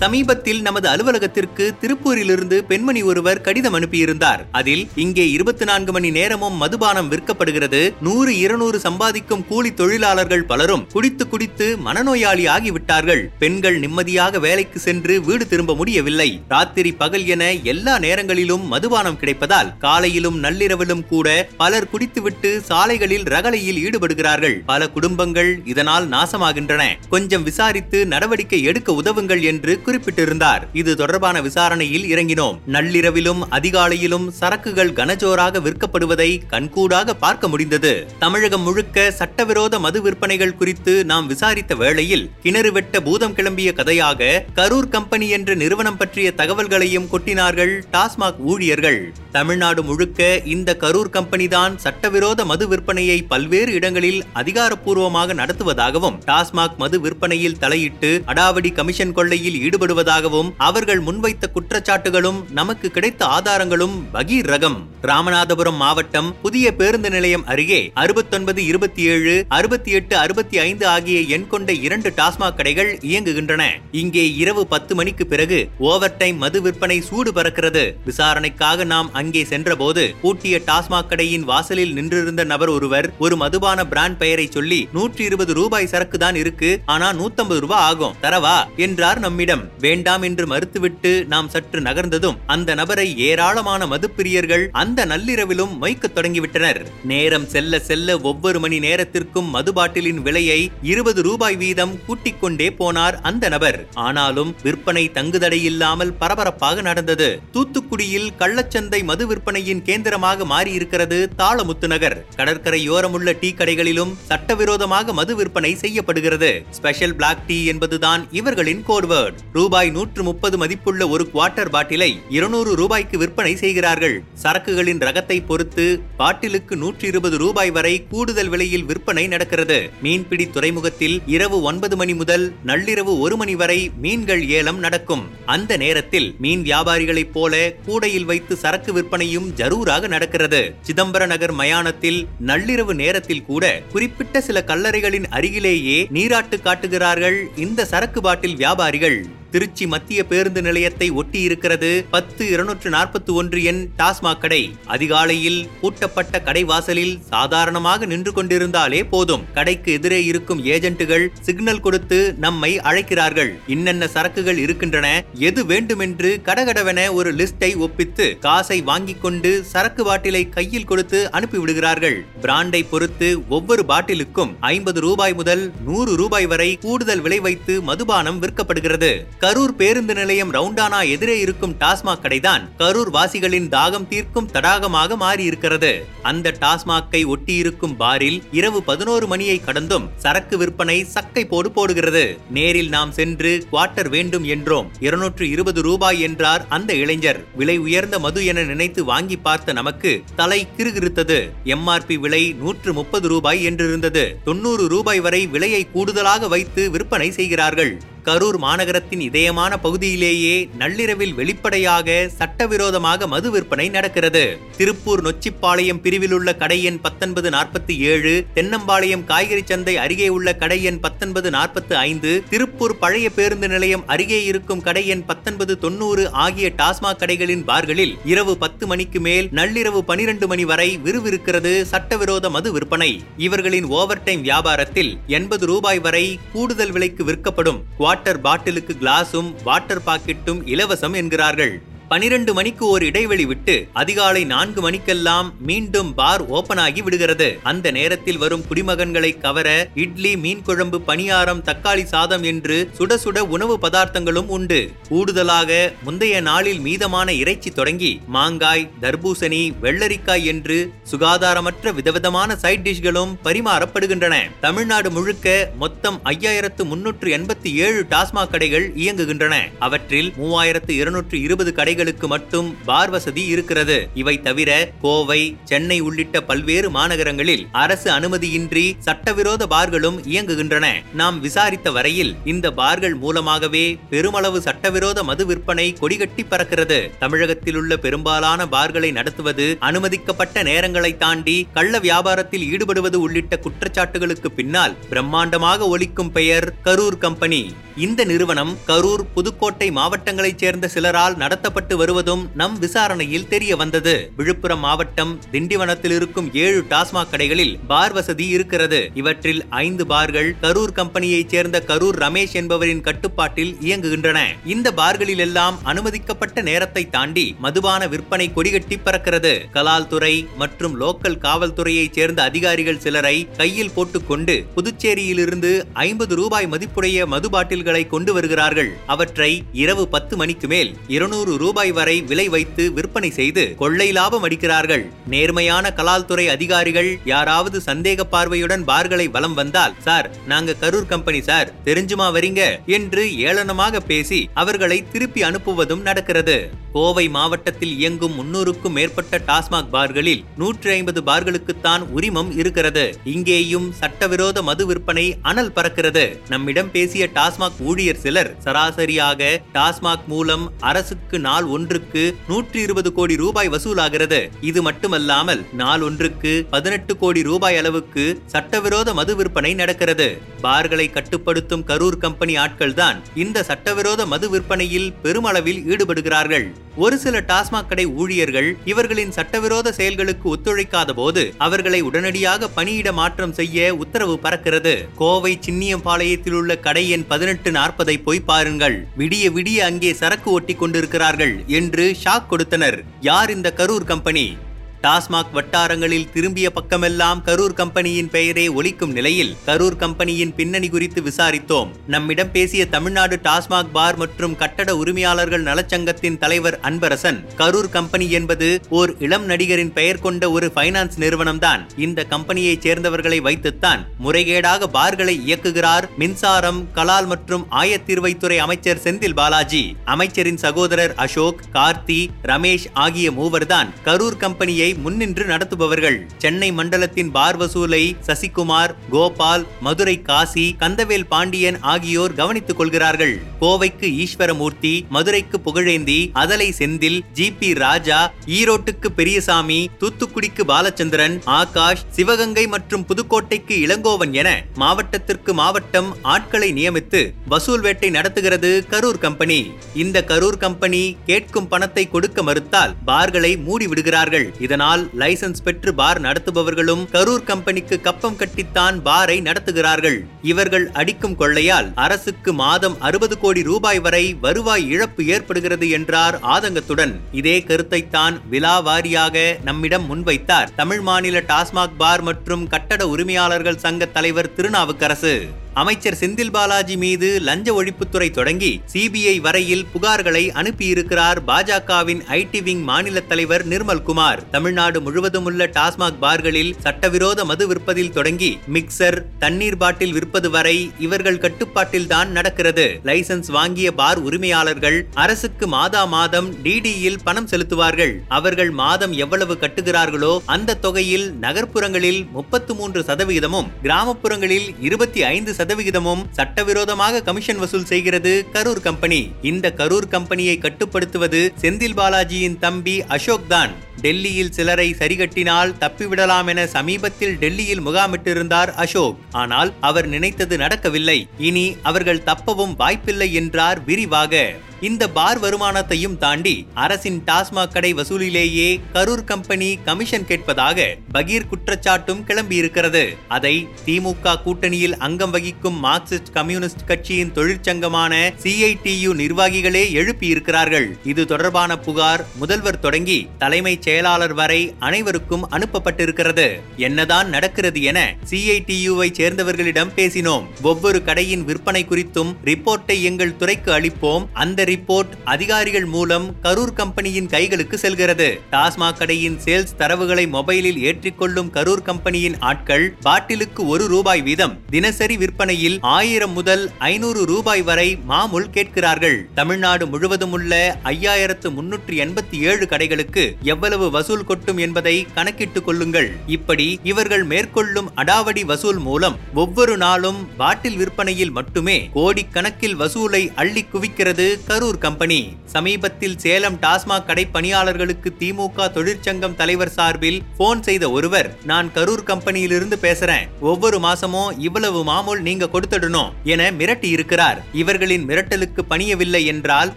சமீபத்தில் நமது அலுவலகத்திற்கு திருப்பூரிலிருந்து பெண்மணி ஒருவர் கடிதம் அனுப்பியிருந்தார். அதில் இங்கே இருபத்தி நான்கு மணி நேரமும் மதுபானம் விற்கப்படுகிறது. நூறு இருநூறு சம்பாதிக்கும் கூலி தொழிலாளர்கள் பலரும் குடித்து குடித்து மனநோயாளி ஆகிவிட்டார்கள். பெண்கள் நிம்மதியாக வேலைக்கு சென்று வீடு திரும்ப முடியவில்லை. ராத்திரி பகல் என எல்லா நேரங்களிலும் மதுபானம் கிடைப்பதால் காலையிலும் நள்ளிரவிலும் கூட பலர் குடித்துவிட்டு சாலைகளில் ரகளையில் ஈடுபடுகிறார்கள். பல குடும்பங்கள் இதனால் நாசமாகின்றன. கொஞ்சம் விசாரித்து நடவடிக்கை எடுக்க உதவுங்கள் என்று குறிப்பிட்டிருந்தார். இது தொடர்பான விசாரணையில் இறங்கினோம். நள்ளிரவிலும் அதிகாலையிலும் சரக்குகள் கனஜோராக விற்கப்படுவதை கண்கூடாக பார்க்க முடிந்தது. தமிழகம் முழுக்க சட்டவிரோத மது விற்பனைகள் குறித்து நாம் விசாரித்த வேளையில் கிணறு வெட்ட பூதம் கிளம்பிய கதையாக கரூர் கம்பெனி என்ற நிறுவனம் பற்றிய தகவல்களையும் கொட்டினார்கள் டாஸ்மாக் ஊழியர்கள். தமிழ்நாடு முழுக்க இந்த கரூர் கம்பெனி தான் சட்டவிரோத மது விற்பனையை பல்வேறு இடங்களில் அதிகாரப்பூர்வமாக நடத்துவதாகவும் டாஸ்மாக் மது விற்பனையில் தலையிட்டு அடாவடி கமிஷன் கொள்ளையில் ஈடுபடுவதாகவும் அவர்கள் முன்வைத்த குற்றச்சாட்டுகளும் நமக்கு கிடைத்த ஆதாரங்களும் பகீர் ரகம் ராமநாதபுரம் மாவட்டம் புதிய பேருந்து நிலையம் அருகே அறுபத்தொன்பது இருபத்தி ஏழு அறுபத்தி எட்டு அறுபத்தி ஐந்து ஆகிய எண் கொண்ட இரண்டு டாஸ்மாக் கடைகள் இயங்குகின்றன. இங்கே இரவு பத்து மணிக்கு பிறகு ஓவர் டைம் மது விற்பனை சூடு பறக்கிறது. விசாரணைக்காக நாம் அங்கே சென்றபோது பூட்டிய டாஸ்மாக் கடையின் வாசலில் நின்றிருந்த நபர் ஒருவர் ஒரு மதுபான பிராண்ட் பெயரை சொல்லி நூற்றி இருபது ரூபாய் சரக்கு தான் இருக்கு ஆனா நூத்தம்பது ரூபாய் ஆகும் தரவா? என்றார் நம்மிடம். வேண்டாம் என்று மறுத்துவிட்டு நாம் சற்று நகர்ந்ததும் அந்த நபரை ஏராளமான மதுப்பிரியர்கள் அந்த நள்ளிரவிலும் மொய்க்கத் தொடங்கிவிட்டனர். நேரம் செல்ல செல்ல ஒவ்வொரு மணி நேரத்திற்கும் மது பாட்டிலின் விலையை இருபது ரூபாய் வீதம் கூட்டிக் கொண்டே போனார் அந்த நபர். ஆனாலும் விற்பனை தங்குதடையில்லாமல் பரபரப்பாக நடந்தது. தூத்துக்குடியில் கள்ளச்சந்தை மது விற்பனையின் கேந்திரமாக மாறியிருக்கிறது தாளமுத்து நகர். கடற்கரையோரமுள்ள டீ கடைகளிலும் சட்டவிரோதமாக மது விற்பனை செய்யப்படுகிறது. ஸ்பெஷல் பிளாக் டீ என்பதுதான் இவர்களின் கோட்வேர்ட் ரூபாய் நூற்று முப்பது மதிப்புள்ள ஒரு குவார்ட்டர் பாட்டிலை இருநூறு ரூபாய்க்கு விற்பனை செய்கிறார்கள். சரக்குகளின் ரகத்தை பொறுத்து பாட்டிலுக்கு நூற்றி இருபது ரூபாய் வரை கூடுதல் விலையில் விற்பனை நடக்கிறது. மீன்பிடி துறைமுகத்தில் இரவு ஒன்பது மணி முதல் நள்ளிரவு ஒரு மணி வரை மீன்கள் ஏலம் நடக்கும். அந்த நேரத்தில் மீன் வியாபாரிகளைப் போல கூடையில் வைத்து சரக்கு விற்பனையும் ஜரூராக நடக்கிறது. சிதம்பர நகர் மயானத்தில் நள்ளிரவு நேரத்தில் கூட குறிப்பிட்ட சில கல்லறைகளின் அருகிலேயே நீராட்டு காட்டுகிறார்கள் இந்த சரக்கு பாட்டில் வியாபாரிகள். திருச்சி மத்திய பேருந்து நிலையத்தை ஒட்டி இருக்கிறது பத்து இருநூற்று நாற்பத்தி ஒன்று எண் டாஸ்மாக் கடை. அதிகாலையில் பூட்டப்பட்ட கடை வாசலில் சாதாரணமாக நின்று கொண்டிருந்தாலே போதும். கடைக்கு எதிரே இருக்கும் ஏஜென்ட்டுகள் சிக்னல் கொடுத்து நம்மை அழைக்கிறார்கள். இன்னென்ன சரக்குகள் இருக்கின்றன? எது வேண்டுமென்று கடகடவென ஒரு லிஸ்டை ஒப்பித்து காசை வாங்கிக் கொண்டு சரக்கு பாட்டிலை கையில் கொடுத்து அனுப்பிவிடுகிறார்கள். பிராண்டை பொறுத்து ஒவ்வொரு பாட்டிலுக்கும் ஐம்பது ரூபாய் முதல் நூறு ரூபாய் வரை கூடுதல் விலை வைத்து மதுபானம் விற்கப்படுகிறது. கரூர் பேருந்து நிலையம் ரவுண்டானா எதிரே இருக்கும் டாஸ்மாக் கடைதான் கரூர் வாசிகளின் தாகம் தீர்க்கும் தடாகமாக மாறியிருக்கிறது. அந்த டாஸ்மாக்கை ஒட்டியிருக்கும் பாரில் இரவு பதினோரு மணியை கடந்தும் சரக்கு விற்பனை சக்கை போடு போடுகிறது. நேரில் நாம் சென்று குவார்ட்டர் வேண்டும் என்றோம். இருநூற்று இருபது ரூபாய் என்றார் அந்த இளைஞர். விலை உயர்ந்த மது என நினைத்து வாங்கி பார்த்த நமக்கு தலை கிறுகிறுத்தது எம்ஆர்பி விலை நூற்று முப்பது ரூபாய் என்றிருந்தது. தொண்ணூறு ரூபாய் வரை விலையை கூடுதலாக வைத்து விற்பனை செய்கிறார்கள். கரூர் மாநகரத்தின் இதயமான பகுதியிலேயே நள்ளிரவில் வெளிப்படையாக சட்டவிரோதமாக மது விற்பனை நடக்கிறது. திருப்பூர் நொச்சிப்பாளையம் பிரிவில் உள்ள கடை எண் பத்தொன்பது நாற்பத்தி ஏழு தென்னம்பாளையம் காய்கறி சந்தை அருகே உள்ள கடை எண் பத்தொன்பது நாற்பத்தி ஐந்து திருப்பூர் பழைய பேருந்து நிலையம் அருகே இருக்கும் கடை எண் பத்தொன்பது தொண்ணூறு ஆகிய டாஸ்மாக் கடைகளின் பார்களில் இரவு பத்து மணிக்கு மேல் நள்ளிரவு பனிரெண்டு மணி வரை விறுவிறுக்கிறது சட்டவிரோத மது விற்பனை. இவர்களின் ஓவர் டைம் வியாபாரத்தில் எண்பது ரூபாய் வரை கூடுதல் விலைக்கு விற்கப்படும். வாட்டர் பாட்டிலுக்கு கிளாஸும் வாட்டர் பாக்கெட்டும் இலவசம் என்கிறார்கள். பனிரெண்டு மணிக்கு ஒரு இடைவெளி விட்டு அதிகாலை நான்கு மணிக்கெல்லாம் மீண்டும் பார் ஓபன் ஆகி விடுகிறது. அந்த நேரத்தில் வரும் குடிமகன்களை கவர இட்லி மீன் குழம்பு பணியாரம் தக்காளி சாதம் என்று சுட சுட உணவு பதார்த்தங்களும் உண்டு. கூடுதலாக முந்தைய நாளில் மீதமான இறைச்சி தொடங்கி மாங்காய் தர்பூசணி வெள்ளரிக்காய் என்று சுகாதாரமற்ற விதவிதமான சைட் டிஷ்களும் பரிமாறப்படுகின்றன. தமிழ்நாடு முழுக்க மொத்தம் ஐயாயிரத்து முன்னூற்று எண்பத்தி ஏழு டாஸ்மாக் கடைகள் இயங்குகின்றன. அவற்றில் மூவாயிரத்து இருநூற்று இருபது கடைகள் பள்ளிகளுக்கு மட்டும் பார் வசதி இருக்கிறது. இவை தவிர கோவை சென்னை உள்ளிட்ட பல்வேறு மாநகரங்களில் அரசு அனுமதியின்றி சட்டவிரோத பார்களும் இயங்குகின்றன. நாம் விசாரித்த வரையில் இந்த பார்கள் மூலமாகவே பெருமளவு சட்டவிரோத மது விற்பனை கொடிகட்டி பறக்கிறது. தமிழகத்தில் உள்ள பெரும்பாலான பார்களை நடத்துவது அனுமதிக்கப்பட்ட நேரங்களை தாண்டி கள்ள வியாபாரத்தில் ஈடுபடுவது உள்ளிட்ட குற்றச்சாட்டுகளுக்கு பின்னால் பிரம்மாண்டமாக ஒலிக்கும் பெயர் கரூர் கம்பெனி. இந்த நிறுவனம் கரூர் புதுக்கோட்டை மாவட்டங்களைச் சேர்ந்த சிலரால் நடத்தப்பட்டு வருவதும் நம் விசாரணையில் தெரிய வந்தது. விழுப்புரம் மாவட்டம் திண்டிவனத்தில் இருக்கும் ஏழு டாஸ்மாக் கடைகளில் பார் வசதி இருக்கிறது. இவற்றில் ஐந்து பார்கள் கரூர் கம்பெனியைச் சேர்ந்த கரூர் ரமேஷ் என்பவரின் கட்டுப்பாட்டில் இயங்குகின்றன. இந்த பார்களில் எல்லாம் அனுமதிக்கப்பட்ட நேரத்தை தாண்டி மதுபான விற்பனை கொடிகட்டி பறக்கிறது. கலால் துறை மற்றும் லோக்கல் காவல்துறையைச் சேர்ந்த அதிகாரிகள் சிலரை கையில் போட்டுக்கொண்டு புதுச்சேரியிலிருந்து ஐம்பது ரூபாய் மதிப்புடைய மது பாட்டில்கள் கொண்டு வருகிறார்கள். அவற்றை இரவு பத்து மணிக்கு மேல் இருநூறு ரூபாய் வரை விலை வைத்து விற்பனை செய்து கொள்ளை லாபம் அடிக்கிறார்கள். நேர்மையான கலால்துறை அதிகாரிகள் யாராவது சந்தேக பார்வையுடன் பார்களை வலம் வந்தால் சார் நாங்க கரூர் கம்பெனி சார் தெரிஞ்சுமா வரீங்க என்று ஏளனமாக பேசி அவர்களை திருப்பி அனுப்புவதும் நடக்கிறது. கோவை மாவட்டத்தில் இயங்கும் முன்னூறுக்கும் மேற்பட்ட டாஸ்மாக் பார்களில் நூற்றி ஐம்பது பார்களுக்குத்தான் உரிமம் இருக்கிறது. இங்கேயும் சட்டவிரோத மது விற்பனை அனல் பறக்கிறது. நம்மிடம் பேசிய டாஸ்மாக் ஊழியர் சிலர் சராசரியாக டாஸ்மாக் மூலம் அரசுக்கு நாள் ஒன்றுக்கு நூற்றி இருபது கோடி ரூபாய் வசூலாகிறது. இது மட்டுமல்லாமல் நாள் ஒன்றுக்கு பதினெட்டு கோடி ரூபாய் அளவுக்கு சட்டவிரோத மது விற்பனை நடக்கிறது. பார்களை கட்டுப்படுத்தும் கரூர் கம்பெனி ஆட்கள்தான் இந்த சட்டவிரோத மது விற்பனையில் பெருமளவில் ஈடுபடுகிறார்கள். ஒரு சில டாஸ்மாக் கடை ஊழியர்கள் இவர்களின் சட்டவிரோத செயல்களுக்கு ஒத்துழைக்காத போது அவர்களை உடனடியாக பணியிட மாற்றம் செய்ய உத்தரவு பறக்கிறது. கோவை சின்னியம்பாளையத்தில் உள்ள கடை எண் பதினெட்டு நாற்பதை போய் பாருங்கள். விடிய விடிய அங்கே சரக்கு ஒட்டி கொண்டிருக்கிறார்கள் என்று ஷாக் கொடுத்தனர். யார் இந்த கரூர் கம்பெனி டாஸ்மாக் வட்டாரங்களில் திரும்பிய பக்கமெல்லாம் கரூர் கம்பெனியின் பெயரே ஒலிக்கும் நிலையில் கரூர் கம்பெனியின் பின்னணி குறித்து விசாரித்தோம். நம்மிடம் பேசிய தமிழ்நாடு டாஸ்மாக் பார் மற்றும் கட்டட உரிமையாளர்கள் நலச்சங்கத்தின் தலைவர் அன்பரசன் கரூர் கம்பெனி என்பது ஓர் இளம் நடிகரின் பெயர் கொண்ட ஒரு பைனான்ஸ் நிறுவனம்தான். இந்த கம்பெனியைச் சேர்ந்தவர்களை வைத்துத்தான் முறைகேடாக பார்களை இயக்குகிறார் மின்சாரம் கலால் மற்றும் ஆயத்தீர்வைத்துறை அமைச்சர் செந்தில் பாலாஜி. அமைச்சரின் சகோதரர் அசோக் கார்த்தி ரமேஷ் ஆகிய மூவர்தான் கரூர் கம்பெனியை முன்னின்று நடத்துபவர்கள். சென்னை மண்டலத்தின் பார் வசூலை சசிகுமார் கோபால் மதுரை காசி கந்தவேல் பாண்டியன் ஆகியோர் கவனித்துக் கொள்கிறார்கள். கோவைக்கு ஈஸ்வரமூர்த்தி மதுரைக்கு புகழேந்தி அதலை செந்தில் ஜி பி ராஜா ஈரோட்டுக்கு பெரியசாமி தூத்துக்குடிக்கு பாலச்சந்திரன் ஆகாஷ் சிவகங்கை மற்றும் புதுக்கோட்டைக்கு இளங்கோவன் என மாவட்டத்திற்கு மாவட்டம் ஆட்களை நியமித்து வசூல் வேட்டை நடத்துகிறது கரூர் கம்பெனி. இந்த கரூர் கம்பெனி கேட்கும் பணத்தை கொடுக்க மறுத்தால் பார்களை மூடி விடுகிறார்கள் இதனால் லைசன்ஸ் பெற்று பார் நடத்துபவர்களும் கரூர் கம்பெனிக்கு கப்பம் கட்டித்தான் பாரை நடத்துகிறார்கள். இவர்கள் அடிக்கும் கொள்ளையால் அரசுக்கு மாதம் அறுபது கோடி ரூபாய் வரை வருவாய் இழப்பு ஏற்படுகிறது என்றார் ஆதங்கத்துடன். இதே கருத்தைத்தான் விலாவாரியாக நம்மிடம் முன்வைத்தார் தமிழ் மாநில டாஸ்மாக் பார் மற்றும் கட்டட உரிமையாளர்கள் சங்க தலைவர் திருநாவுக்கரசு. அமைச்சர் செந்தில் பாலாஜி மீது லஞ்ச ஒழிப்புத்துறை தொடங்கி சிபிஐ வரையில் புகார்களை அனுப்பியிருக்கிறார் பாஜகவின் ஐடி விங் மாநில தலைவர் நிர்மல்குமார் தமிழ்நாடு முழுவதும் உள்ள டாஸ்மாக் பார்களில் சட்டவிரோத மது விற்பதில் தொடங்கி மிக்சர் தண்ணீர் பாட்டில் விற்பது வரை இவர்கள் கட்டுப்பாட்டில் தான் நடக்கிறது. லைசன்ஸ் வாங்கிய பார் உரிமையாளர்கள் அரசுக்கு மாதா மாதம் டிடியில் பணம் செலுத்துவார்கள். அவர்கள் மாதம் எவ்வளவு கட்டுகிறார்களோ அந்த தொகையில் நகர்ப்புறங்களில் முப்பத்து மூன்று சதவிகிதமும் கிராமப்புறங்களில் இருபத்தி ஐந்து சதவிகிதமும் சட்டவிரோதமாக கமிஷன் வசூல் செய்கிறது கரூர் கம்பெனி. இந்த கரூர் கம்பெனியை கட்டுப்படுத்துவது செந்தில் பாலாஜியின் தம்பி அசோக் தான். டெல்லியில் சிலரை சரிகட்டினால் தப்பிவிடலாம் என சமீபத்தில் டெல்லியில் முகாமிட்டிருந்தார் அசோக். ஆனால் அவர் நினைத்தது நடக்கவில்லை. இனி அவர்கள் தப்பவும் வாய்ப்பில்லை என்றார் விரிவாக. இந்த பார் வருமானத்தையும் தாண்டி அரசின் டாஸ்மாக் கடை வசூலிலேயே கரூர் கம்பெனி கமிஷன் கேட்பதாக பகீர் குற்றச்சாட்டும் கிளம்பியிருக்கிறது. அதை திமுக கூட்டணியில் அங்கம் வகிக்கும் மார்க்சிஸ்ட் கம்யூனிஸ்ட் கட்சியின் தொழிற்சங்கமான சிஐடியு நிர்வாகிகளே எழுப்பியிருக்கிறார்கள். இது தொடர்பான புகார் முதல்வர் தொடங்கி தலைமைச் செயலாளர் வரை அனைவருக்கும் அனுப்பப்பட்டிருக்கிறது. என்னதான் நடக்கிறது என சிஐடியுவை சேர்ந்தவர்களிடம் பேசினோம். ஒவ்வொரு கடையின் விற்பனை குறித்தும் ரிப்போர்ட்டை எங்கள் துறைக்கு அளிப்போம். அந்த ரிப்போர்ட் அதிகாரிகள் மூலம் கரூர் கம்பெனியின் கைகளுக்கு செல்கிறது. டாஸ்மாக் கடையின் சேல்ஸ் தரவுகளை மொபைலில் ஏற்றிக்கொள்ளும் கரூர் கம்பெனியின் ஆட்கள் பாட்டிலுக்கு ஒரு ரூபாய் வீதம் தினசரி விற்பனையில் ஆயிரம் முதல் ஐநூறு ரூபாய் வரை மாமுல் கேட்கிறார்கள். தமிழ்நாடு முழுவதும் உள்ள ஐயாயிரத்து முன்னூற்றி எண்பத்தி ஏழு கடைகளுக்கு எவ்வளவு வசூல் கொட்டும் என்பதை கணக்கிட்டுக் கொள்ளுங்கள். இப்படி இவர்கள் மேற்கொள்ளும் அடாவடி வசூல் மூலம் ஒவ்வொரு நாளும் பாட்டில் விற்பனையில் மட்டுமே கோடிக்கணக்கில் வசூலை அள்ளி குவிக்கிறது கரூர் கம்பெனி. சமீபத்தில் சேலம் டாஸ்மாக் கடை பணியாளர்களுக்கு திமுக தொழிற்சங்கம் தலைவர் சார்பில் போன் செய்த ஒருவர் நான் கரூர் கம்பெனியிலிருந்து பேசுறேன். ஒவ்வொரு மாசமும் இவ்வளவு மாமூல் நீங்க கொடுத்துடணும் என மிரட்டி இருக்கிறார். இவர்களின் மிரட்டலுக்கு பணியவில்லை என்றால்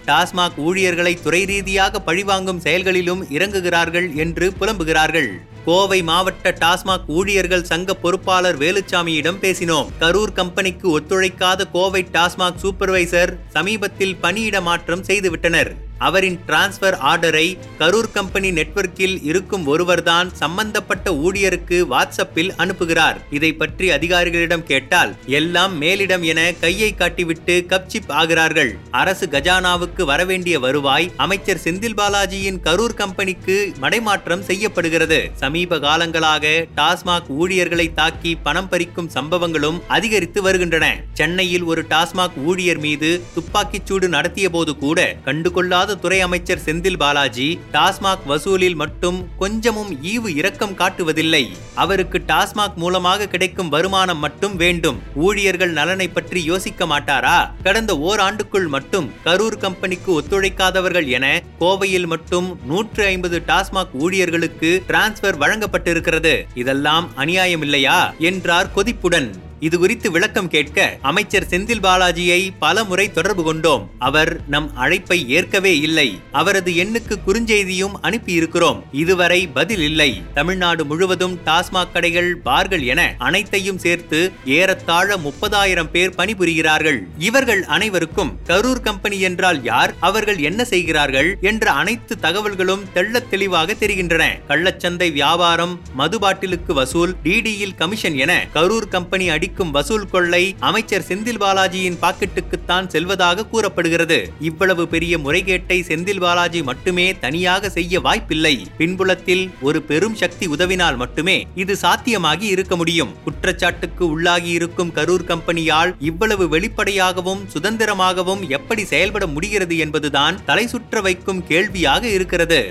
டாஸ்மாக் ஊழியர்களை துறை ரீதியாக பழிவாங்கும் செயல்களிலும் இறங்குகிறார்கள் என்று புலம்புகிறார்கள். கோவை மாவட்ட டாஸ்மாக் ஊழியர்கள் சங்க பொறுப்பாளர் வேலுச்சாமியிடம் பேசினோம். கரூர் கம்பெனிக்கு ஒத்துழைக்காத கோவை டாஸ்மாக் சூப்பர்வைசர் சமீபத்தில் பணியிட மாற்றம் செய்துவிட்டனர். அவரின் டிரான்ஸ்பர் ஆர்டரை கரூர் கம்பெனி நெட்வொர்க்கில் இருக்கும் ஒருவர்தான் சம்பந்தப்பட்ட ஊழியருக்கு வாட்ஸ்அப்பில் அனுப்புகிறார். இதை பற்றி அதிகாரிகளிடம் கேட்டால் எல்லாம் மேலிடம் என கையை காட்டிவிட்டு கப்சிப் ஆகிறார்கள். அரசு கஜானாவுக்கு வரவேண்டிய வருவாய் அமைச்சர் செந்தில் பாலாஜியின் கரூர் கம்பெனிக்கு மடைமாற்றம் செய்யப்படுகிறது. சமீப காலங்களாக டாஸ்மாக் ஊழியர்களை தாக்கி பணம் பறிக்கும் சம்பவங்களும் அதிகரித்து வருகின்றன. சென்னையில் ஒரு டாஸ்மாக் ஊழியர் மீது துப்பாக்கிச்சூடு நடத்திய போது கூட கண்டுகொள்ளாத துறை அமைச்சர் செந்தில் பாலாஜி டாஸ்மாக் வசூலில் மட்டும் கொஞ்சமும் ஈவு இரக்கம் காட்டுவதில்லை. அவருக்கு டாஸ்மாக் மூலமாக கிடைக்கும் வருமானம் மட்டும் வேண்டும். ஊழியர்கள் நலனை பற்றி யோசிக்க மாட்டாரா? கடந்த ஓராண்டுக்குள் மட்டும் கரூர் கம்பெனிக்கு ஒத்துழைக்காதவர்கள் என கோவையில் மட்டும் நூற்று ஐம்பது டாஸ்மாக் ஊழியர்களுக்கு டிரான்ஸ்பர் வழங்கப்பட்டிருக்கிறது. இதெல்லாம் அநியாயம் இல்லையா என்றார் கொதிப்புடன். இது குறித்து விளக்கம் கேட்க அமைச்சர் செந்தில் பாலாஜியை பல முறை தொடர்பு கொண்டோம். அவர் நம் அழைப்பை ஏற்கவே இல்லை. அவரது எண்ணுக்கு குறுஞ்செய்தியும் அனுப்பியிருக்கிறோம். இதுவரை பதில் இல்லை. தமிழ்நாடு முழுவதும் டாஸ்மாக் கடைகள் பார்கள் என அனைத்தையும் சேர்த்து ஏறத்தாழ முப்பதாயிரம் பேர் பணிபுரிகிறார்கள். இவர்கள் அனைவருக்கும் கரூர் கம்பெனி என்றால் யார் அவர்கள் என்ன செய்கிறார்கள் என்ற அனைத்து தகவல்களும் தெள்ளத் தெளிவாக தெரிகின்றன. கள்ளச்சந்தை வியாபாரம் மது பாட்டிலுக்கு வசூல் டிடியில் கமிஷன் என கரூர் கம்பெனி அடி அளிக்கும் வசூல் கொள்ளை அமைச்சர் செந்தில் பாலாஜியின் பாக்கெட்டுக்குத்தான் செல்வதாக கூறப்படுகிறது. இவ்வளவு பெரிய முறைகேட்டை செந்தில் பாலாஜி மட்டுமே தனியாக செய்ய வாய்ப்பில்லை. பின்புலத்தில் ஒரு பெரும் சக்தி உதவினால் மட்டுமே இது சாத்தியமாகி இருக்க முடியும். குற்றச்சாட்டுக்கு உள்ளாகி இருக்கும் கரூர் கம்பெனியால் இவ்வளவு வெளிப்படையாகவும் சுதந்திரமாகவும் எப்படி செயல்பட முடிகிறது என்பதுதான் தலை சுற்ற வைக்கும் கேள்வியாக இருக்கிறது.